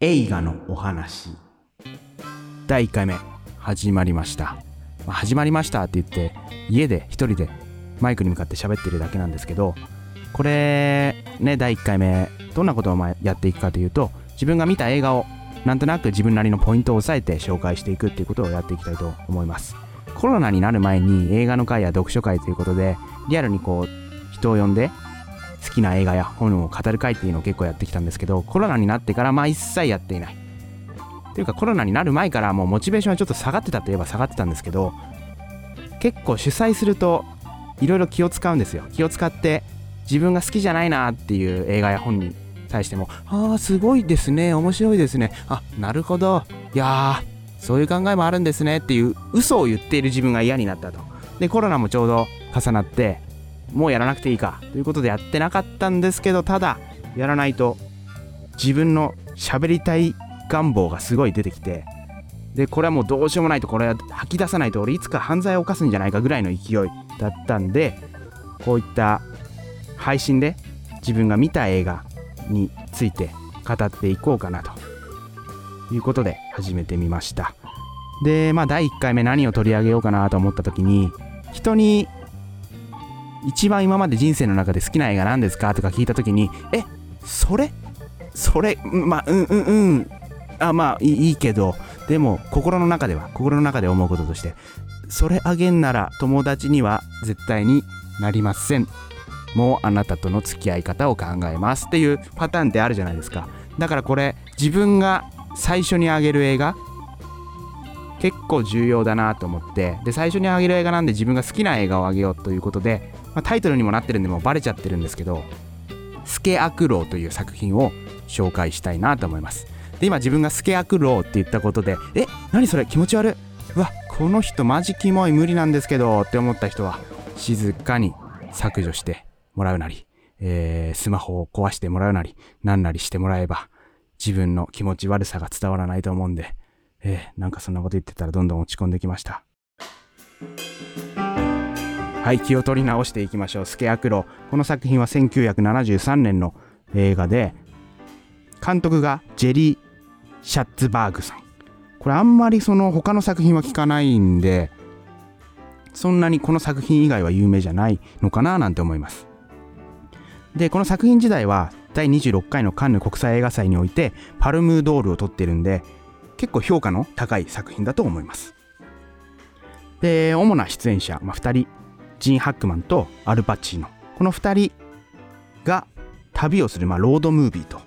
映画のお話。第1回目始まりました、まあ始まりましたって言って家で一人でマイクに向かって喋ってるだけなんですけどこれね第1回目どんなことをやっていくかというと自分が見た映画をなんとなく自分なりのポイントを押さえて紹介していくっていうことをやっていきたいと思います。コロナになる前に映画の会や読書会ということでリアルにこう人を呼んで好きな映画や本を語る会っていうのを結構やってきたんですけどコロナになってからまあ一切やっていない。というかコロナになる前からもうモチベーションはちょっと下がってたといえば下がってたんですけど結構主催するといろいろ気を使うんですよ。気を使って自分が好きじゃないなっていう映画や本に対しても「ああすごいですね面白いですね。あなるほど。いやーそういう考えもあるんですね」っていう嘘を言っている自分が嫌になったと。でコロナもちょうど重なってもうやらなくていいかということでやってなかったんですけどただやらないと自分の喋りたい願望がすごい出てきてでこれはもうどうしようもないとこれは吐き出さないと俺いつか犯罪を犯すんじゃないかぐらいの勢いだったんでこういった配信で自分が見た映画について語っていこうかなということで始めてみました。でまあ第1回目何を取り上げようかなと思った時に人に一番今まで人生の中で好きな映画何ですか？とか聞いた時にえそれ？それ？まあうんうんうん。あまあいいいけどでも心の中では心の中で思うこととしてそれあげんなら友達には絶対になりません。もうあなたとの付き合い方を考えますっていうパターンってあるじゃないですか。だからこれ自分が最初にあげる映画結構重要だなと思ってで最初にあげる映画なんで自分が好きな映画をあげようということで、まあ、タイトルにもなってるんでもうバレちゃってるんですけど「スケアクロウ」という作品を紹介したいなと思います。で今自分がスケアクロウって言ったことでえ何それ気持ち悪い。うわこの人マジキモい無理なんですけどって思った人は静かに削除してもらうなり、えースマホを壊してもらうなりなんなりしてもらえば自分の気持ち悪さが伝わらないと思うんでえーなんかそんなこと言ってたらどんどん落ち込んできました。はい気を取り直していきましょう。スケアクロこの作品は1973年の映画で監督がジェリー・シャッツバーグさん。これあんまりその他の作品は聞かないんでそんなにこの作品以外は有名じゃないのかななんて思います。でこの作品自体は第26回のカンヌ国際映画祭においてパルムドールを取ってるんで結構評価の高い作品だと思います。で主な出演者、まあ、2人ジン・ハックマンとアルパチーノ。この2人が旅をする、まあ、ロードムービーと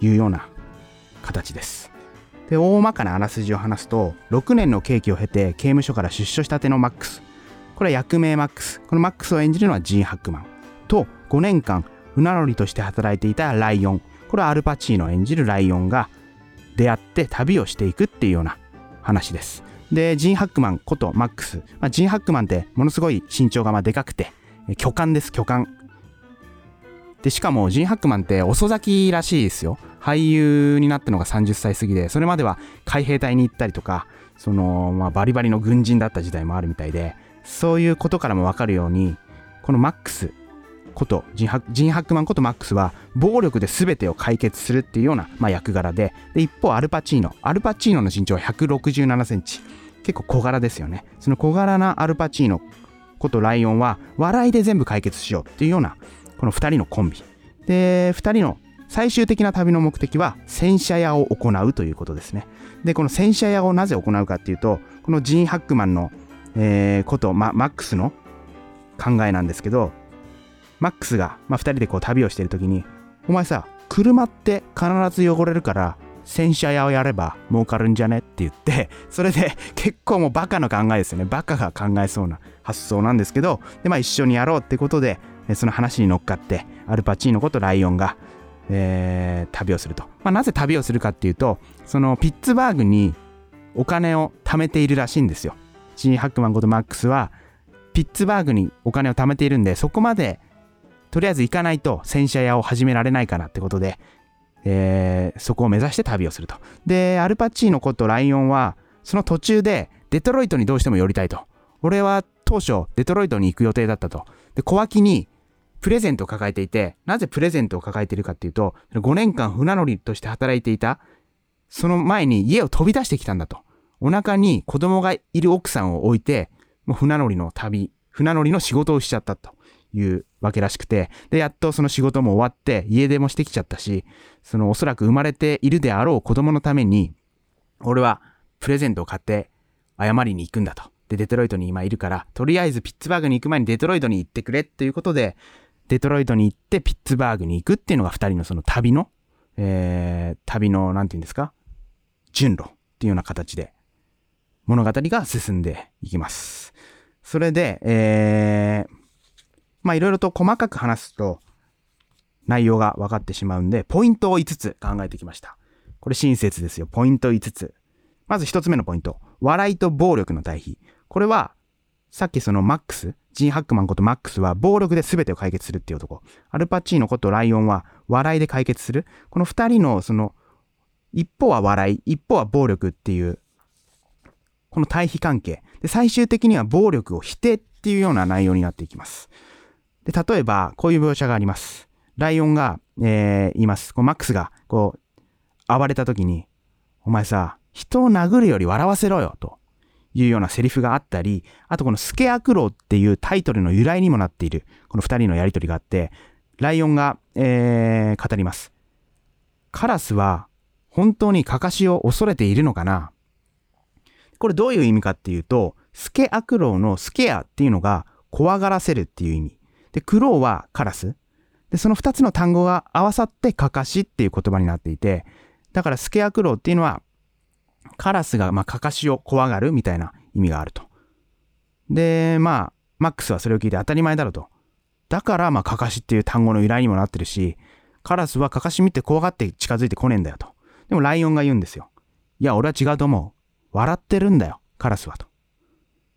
いうような形です。で大まかなあらすじを話すと6年の刑期を経て刑務所から出所したてのマックス。これは役名マックス。このマックスを演じるのはジン・ハックマン。と5年間船乗りとして働いていたライオン。これはアルパチーノ演じるライオンが出会って旅をしていくっていうような話です。でジン・ハックマンことマックス、まあ、ジン・ハックマンってものすごい身長がまでかくて巨漢です巨漢。でしかもジン・ハックマンって遅咲きらしいですよ。俳優になったのが30歳過ぎでそれまでは海兵隊に行ったりとかその、まあ、バリバリの軍人だった時代もあるみたいでそういうことからも分かるようにこのマックスことジンハ・ックマンことマックスは暴力で全てを解決するっていうような、まあ、役柄でで一方アルパチーノ。アルパチーノの身長は167センチ。結構小柄ですよね。その小柄なアルパチーノことライオンは笑いで全部解決しようっていうようなこの2人のコンビ。で2人の最終的な旅の目的は洗車屋を行うということですね。でこの洗車屋をなぜ行うかっていうとこのジン・ハックマンの、えーこと、ま、マックスの考えなんですけどマックスが、まあ、2人でこう旅をしてる時にお前さ車って必ず汚れるから洗車屋をやれば儲かるんじゃねって言ってそれで結構もうバカの考えですよね。バカが考えそうな発想なんですけどで、まあ、一緒にやろうってことでその話に乗っかってアルパチーノことライオンが、えー旅をすると、まあ、なぜ旅をするかっていうとそのピッツバーグにお金を貯めているらしいんですよ。ジン・ハックマンことマックスはピッツバーグにお金を貯めているんでそこまでとりあえず行かないと洗車屋を始められないかなってことで、えーそこを目指して旅をすると。でアルパッチーノことライオンはその途中でデトロイトにどうしても寄りたいと。俺は当初デトロイトに行く予定だったと。で小脇にプレゼントを抱えていてなぜプレゼントを抱えているかっていうと5年間船乗りとして働いていたその前に家を飛び出してきたんだと。お腹に子供がいる奥さんを置いて、もう船乗りの旅、船乗りの仕事をしちゃったと。いうわけらしくて、で、やっとその仕事も終わって、家出もしてきちゃったし、そのおそらく生まれているであろう子供のために、俺はプレゼントを買って謝りに行くんだと。で、デトロイトに今いるから、とりあえずピッツバーグに行く前にデトロイトに行ってくれっていうことで、デトロイトに行ってピッツバーグに行くっていうのが二人のその旅の、えー、旅の、なんて言うんですか？順路っていうような形で物語が進んでいきます。それで、えー、まあいろいろと細かく話すと内容が分かってしまうんで、ポイントを5つ考えてきました。これ親切ですよ。ポイント5つ。まず1つ目のポイント。笑いと暴力の対比。これは、さっきそのマックス、ジン・ハックマンことマックスは暴力で全てを解決するっていう男。アルパチーノことライオンは笑いで解決する。この二人のその、一方は笑い、一方は暴力っていう、この対比関係。で、最終的には暴力を否定っていうような内容になっていきます。で、例えば、こういう描写があります。ライオンが、えー、います。こうマックスが、こう、暴れた時に、お前さ、人を殴るより笑わせろよ、と。いうようなセリフがあったり、あとこのスケアクローっていうタイトルの由来にもなっている、この二人のやりとりがあって、ライオンが、えー、語ります。カラスは本当にカカシを恐れているのかな？これどういう意味かっていうと、スケアクローのスケアっていうのが怖がらせるっていう意味。で、クロはカラス。で、その二つの単語が合わさってカカシっていう言葉になっていて、だからスケアクローっていうのはカラスが、まあ、カカシを怖がるみたいな意味があると。で、まあ、マックスはそれを聞いて当たり前だろうと。だから、まあ、カカシっていう単語の由来にもなってるし、カラスはカカシ見て怖がって近づいてこねえんだよと。でもライオンが言うんですよ。いや、俺は違うと思う。笑ってるんだよ、カラスはと。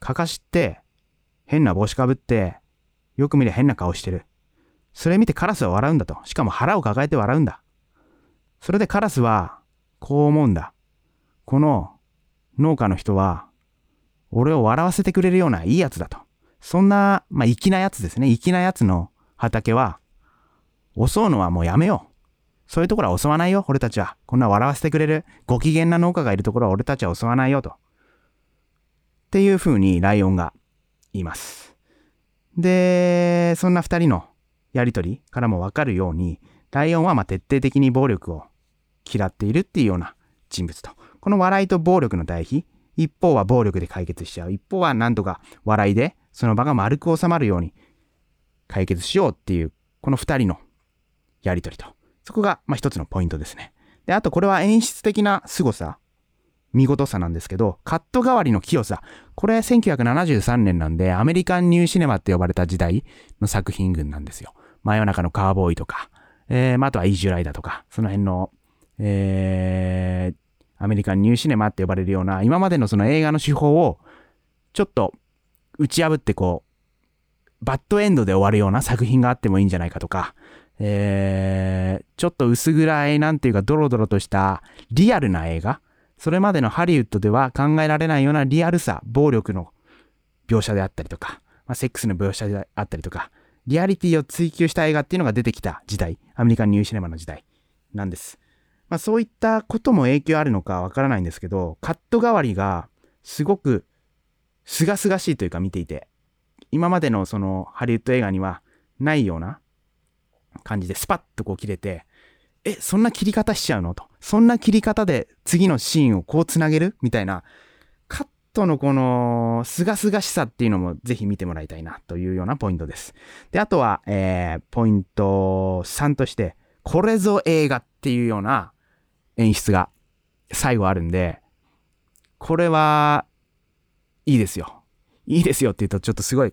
カカシって、変な帽子かぶって、よく見りゃ変な顔してる。それ見てカラスは笑うんだと。しかも腹を抱えて笑うんだ。それでカラスは、こう思うんだ。この農家の人は、俺を笑わせてくれるようないいやつだと。そんな、まあ、粋なやつですね。粋なやつの畑は、襲うのはもうやめよう。そういうところは襲わないよ、俺たちは。こんな笑わせてくれる、ご機嫌な農家がいるところは俺たちは襲わないよと。っていう風にライオンが言います。で、そんな二人のやりとりからもわかるように、ライオンはま徹底的に暴力を嫌っているっていうような人物と。この笑いと暴力の対比、一方は暴力で解決しちゃう。一方は何とか笑いでその場が丸く収まるように解決しようっていう、この二人のやりとりと。そこが、まあ一つのポイントですね。で、あとこれは演出的な凄さ、見事さなんですけど、カット代わりの清さ。これ1973年なんで、アメリカンニューシネマって呼ばれた時代の作品群なんですよ。真夜中のカーボーイとか、えー、まあ、あとはイージュライダーとか、その辺の、えー、アメリカンニューシネマって呼ばれるような、今までのその映画の手法を、ちょっと打ち破ってこう、バッドエンドで終わるような作品があってもいいんじゃないかとか、えー、ちょっと薄暗い、なんていうか、ドロドロとしたリアルな映画。それまでのハリウッドでは考えられないようなリアルさ、暴力の描写であったりとか、まあ、セックスの描写であったりとか、リアリティを追求した映画っていうのが出てきた時代、アメリカンニューシネマの時代なんです。まあそういったことも影響あるのかわからないんですけど、カット代わりがすごく清々しいというか見ていて、今までのそのハリウッド映画にはないような感じでスパッとこう切れて、え、そんな切り方しちゃうの？と。そんな切り方で次のシーンをこうつなげる？みたいな、カットのこの、すがすがしさっていうのもぜひ見てもらいたいなというようなポイントです。で、あとは、えー、ポイント3として、これぞ映画っていうような演出が最後あるんで、これは、いいですよ。いいですよって言うとちょっとすごい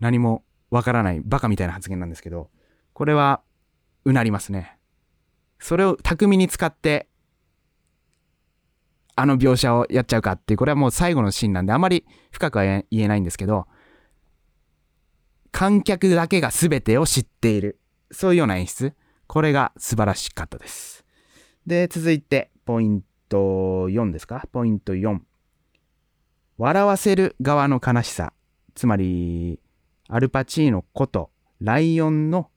何もわからないバカみたいな発言なんですけど、これはうなりますね。それを巧みに使って、あの描写をやっちゃうかっていう、これはもう最後のシーンなんであまり深くは言えないんですけど、観客だけが全てを知っている。そういうような演出。これが素晴らしかったです。で、続いて、ポイント4ですか？ポイント4。笑わせる側の悲しさ。つまり、アルパチーノこと、ライオンの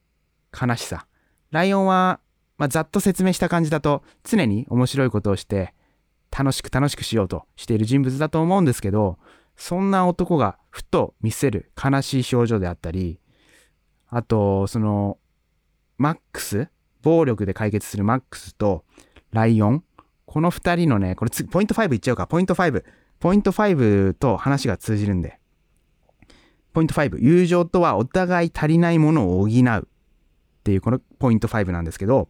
悲しさ。ライオンは、まあ、ざっと説明した感じだと常に面白いことをして楽しく楽しくしようとしている人物だと思うんですけどそんな男がふと見せる悲しい表情であったりあとそのマックス暴力で解決するマックスとライオン。この2人のねこれポイント5いっちゃうか。ポイント5ポイント5と話が通じるんで。ポイント5友情とはお互い足りないものを補うっていうこのポイント5なんですけど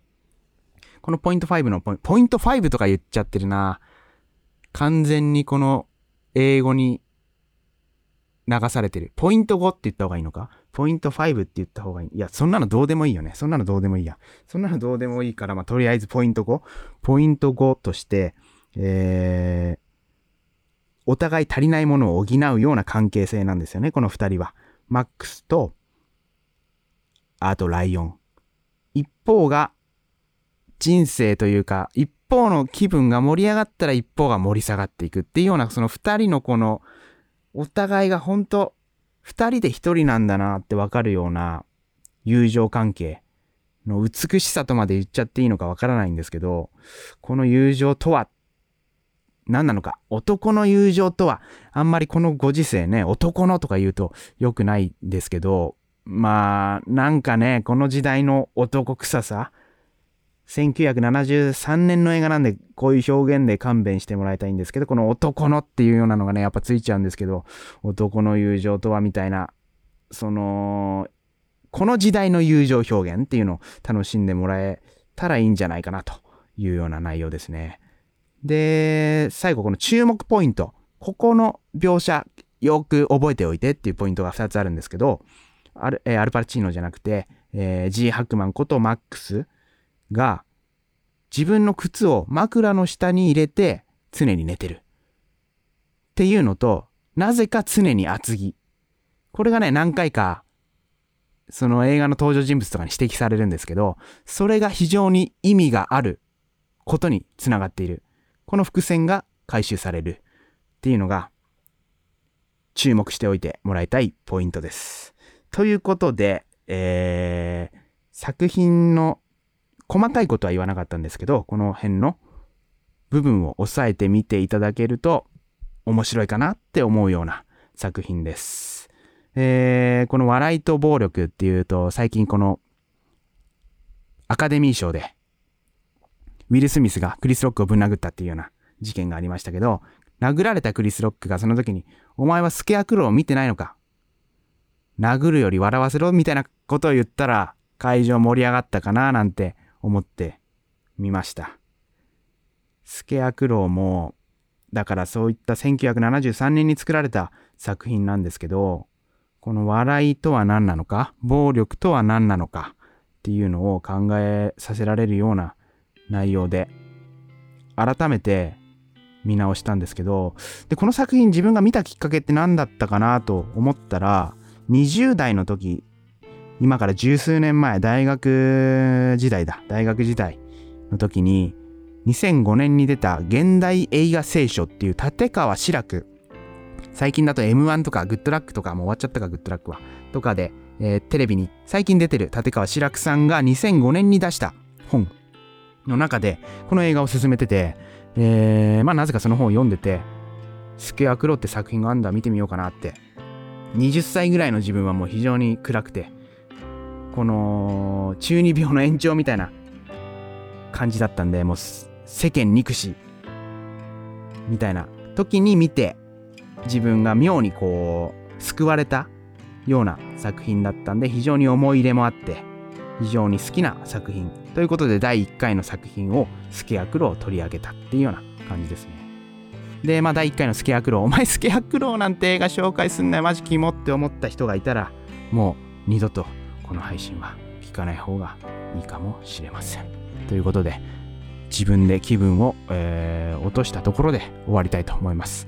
このポイント5のポイポイント5とか言っちゃってるな完全にこの英語に流されてる。ポイント5って言った方がいいのか？ポイント5って言った方がいい。いや、そんなのどうでもいいよね。そんなのどうでもいいや。そんなのどうでもいいから、まあ、とりあえずポイント 5? ポイント5として、えー、お互い足りないものを補うような関係性なんですよね、この二人は。マックスと、あとライオン。一方が、人生というか、一方の気分が盛り上がったら一方が盛り下がっていくっていうような、その二人のこの、お互いが本当二人で一人なんだなってわかるような友情関係の美しさとまで言っちゃっていいのかわからないんですけど、この友情とは何なのか。男の友情とは、あんまりこのご時世ね、男のとか言うと良くないんですけど、まあ、なんかね、この時代の男臭さ、1973年の映画なんで、こういう表現で勘弁してもらいたいんですけど、この男のっていうようなのがね、やっぱついちゃうんですけど、男の友情とはみたいな、その、この時代の友情表現っていうのを楽しんでもらえたらいいんじゃないかなというような内容ですね。で、最後この注目ポイント。ここの描写、よく覚えておいてっていうポイントが2つあるんですけど、アル,、えー、アルパチーノじゃなくて、えー、G ハックマンことマックスが自分の靴を枕の下に入れて常に寝てる。っていうのと、なぜか常に厚着。これがね、何回か、その映画の登場人物とかに指摘されるんですけど、それが非常に意味があることにつながっている。この伏線が回収されるっていうのが注目しておいてもらいたいポイントです。ということで、えー、作品の細かいことは言わなかったんですけど、この辺の部分を押さえてみていただけると面白いかなって思うような作品です。えー、この笑いと暴力っていうと最近このアカデミー賞でウィル・スミスがクリス・ロックをぶん殴ったっていうような事件がありましたけど、殴られたクリス・ロックがその時に、お前はスケアクローを見てないのか？殴るより笑わせろみたいなことを言ったら、会場盛り上がったかななんて思ってみました。スケアクローも、だからそういった1973年に作られた作品なんですけど、この笑いとは何なのか、暴力とは何なのかっていうのを考えさせられるような内容で改めて見直したんですけどでこの作品自分が見たきっかけって何だったかなと思ったら20代の時今から十数年前大学時代だ。大学時代の時に2005年に出た現代映画聖書っていう立川志らく。最近だと M1 とかグッドラックとかもう終わっちゃったかグッドラックは。とかで、えー、テレビに最近出てる立川志らくさんが2005年に出した本の中で、この映画を進めてて、えー、まあなぜかその本を読んでて、スケアクロって作品があるんだ、見てみようかなって。20歳ぐらいの自分はもう非常に暗くて、この中二病の延長みたいな感じだったんで、もう世間憎し、みたいな時に見て、自分が妙にこう、救われたような作品だったんで、非常に思い入れもあって、非常に好きな作品ということで第1回の作品をスケアクロを取り上げたっていうような感じですね。で、まあ第1回のスケアクロお前スケアクロなんて映画紹介すんなよマジキモって思った人がいたらもう二度とこの配信は聞かない方がいいかもしれません。ということで自分で気分を、えー、落としたところで終わりたいと思います。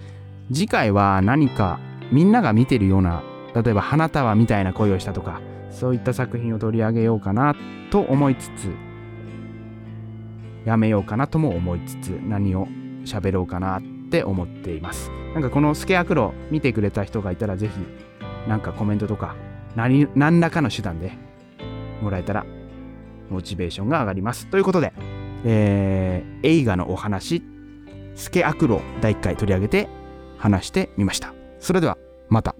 次回は何かみんなが見てるような例えば花束みたいな恋をしたとかそういった作品を取り上げようかなと思いつつやめようかなとも思いつつ何を喋ろうかなって思っていますなんかこのスケアクロ見てくれた人がいたらぜひなんかコメントとか何何らかの手段でもらえたらモチベーションが上がります。ということで、えー映画のお話スケアクロ第1回取り上げて話してみました。それではまた。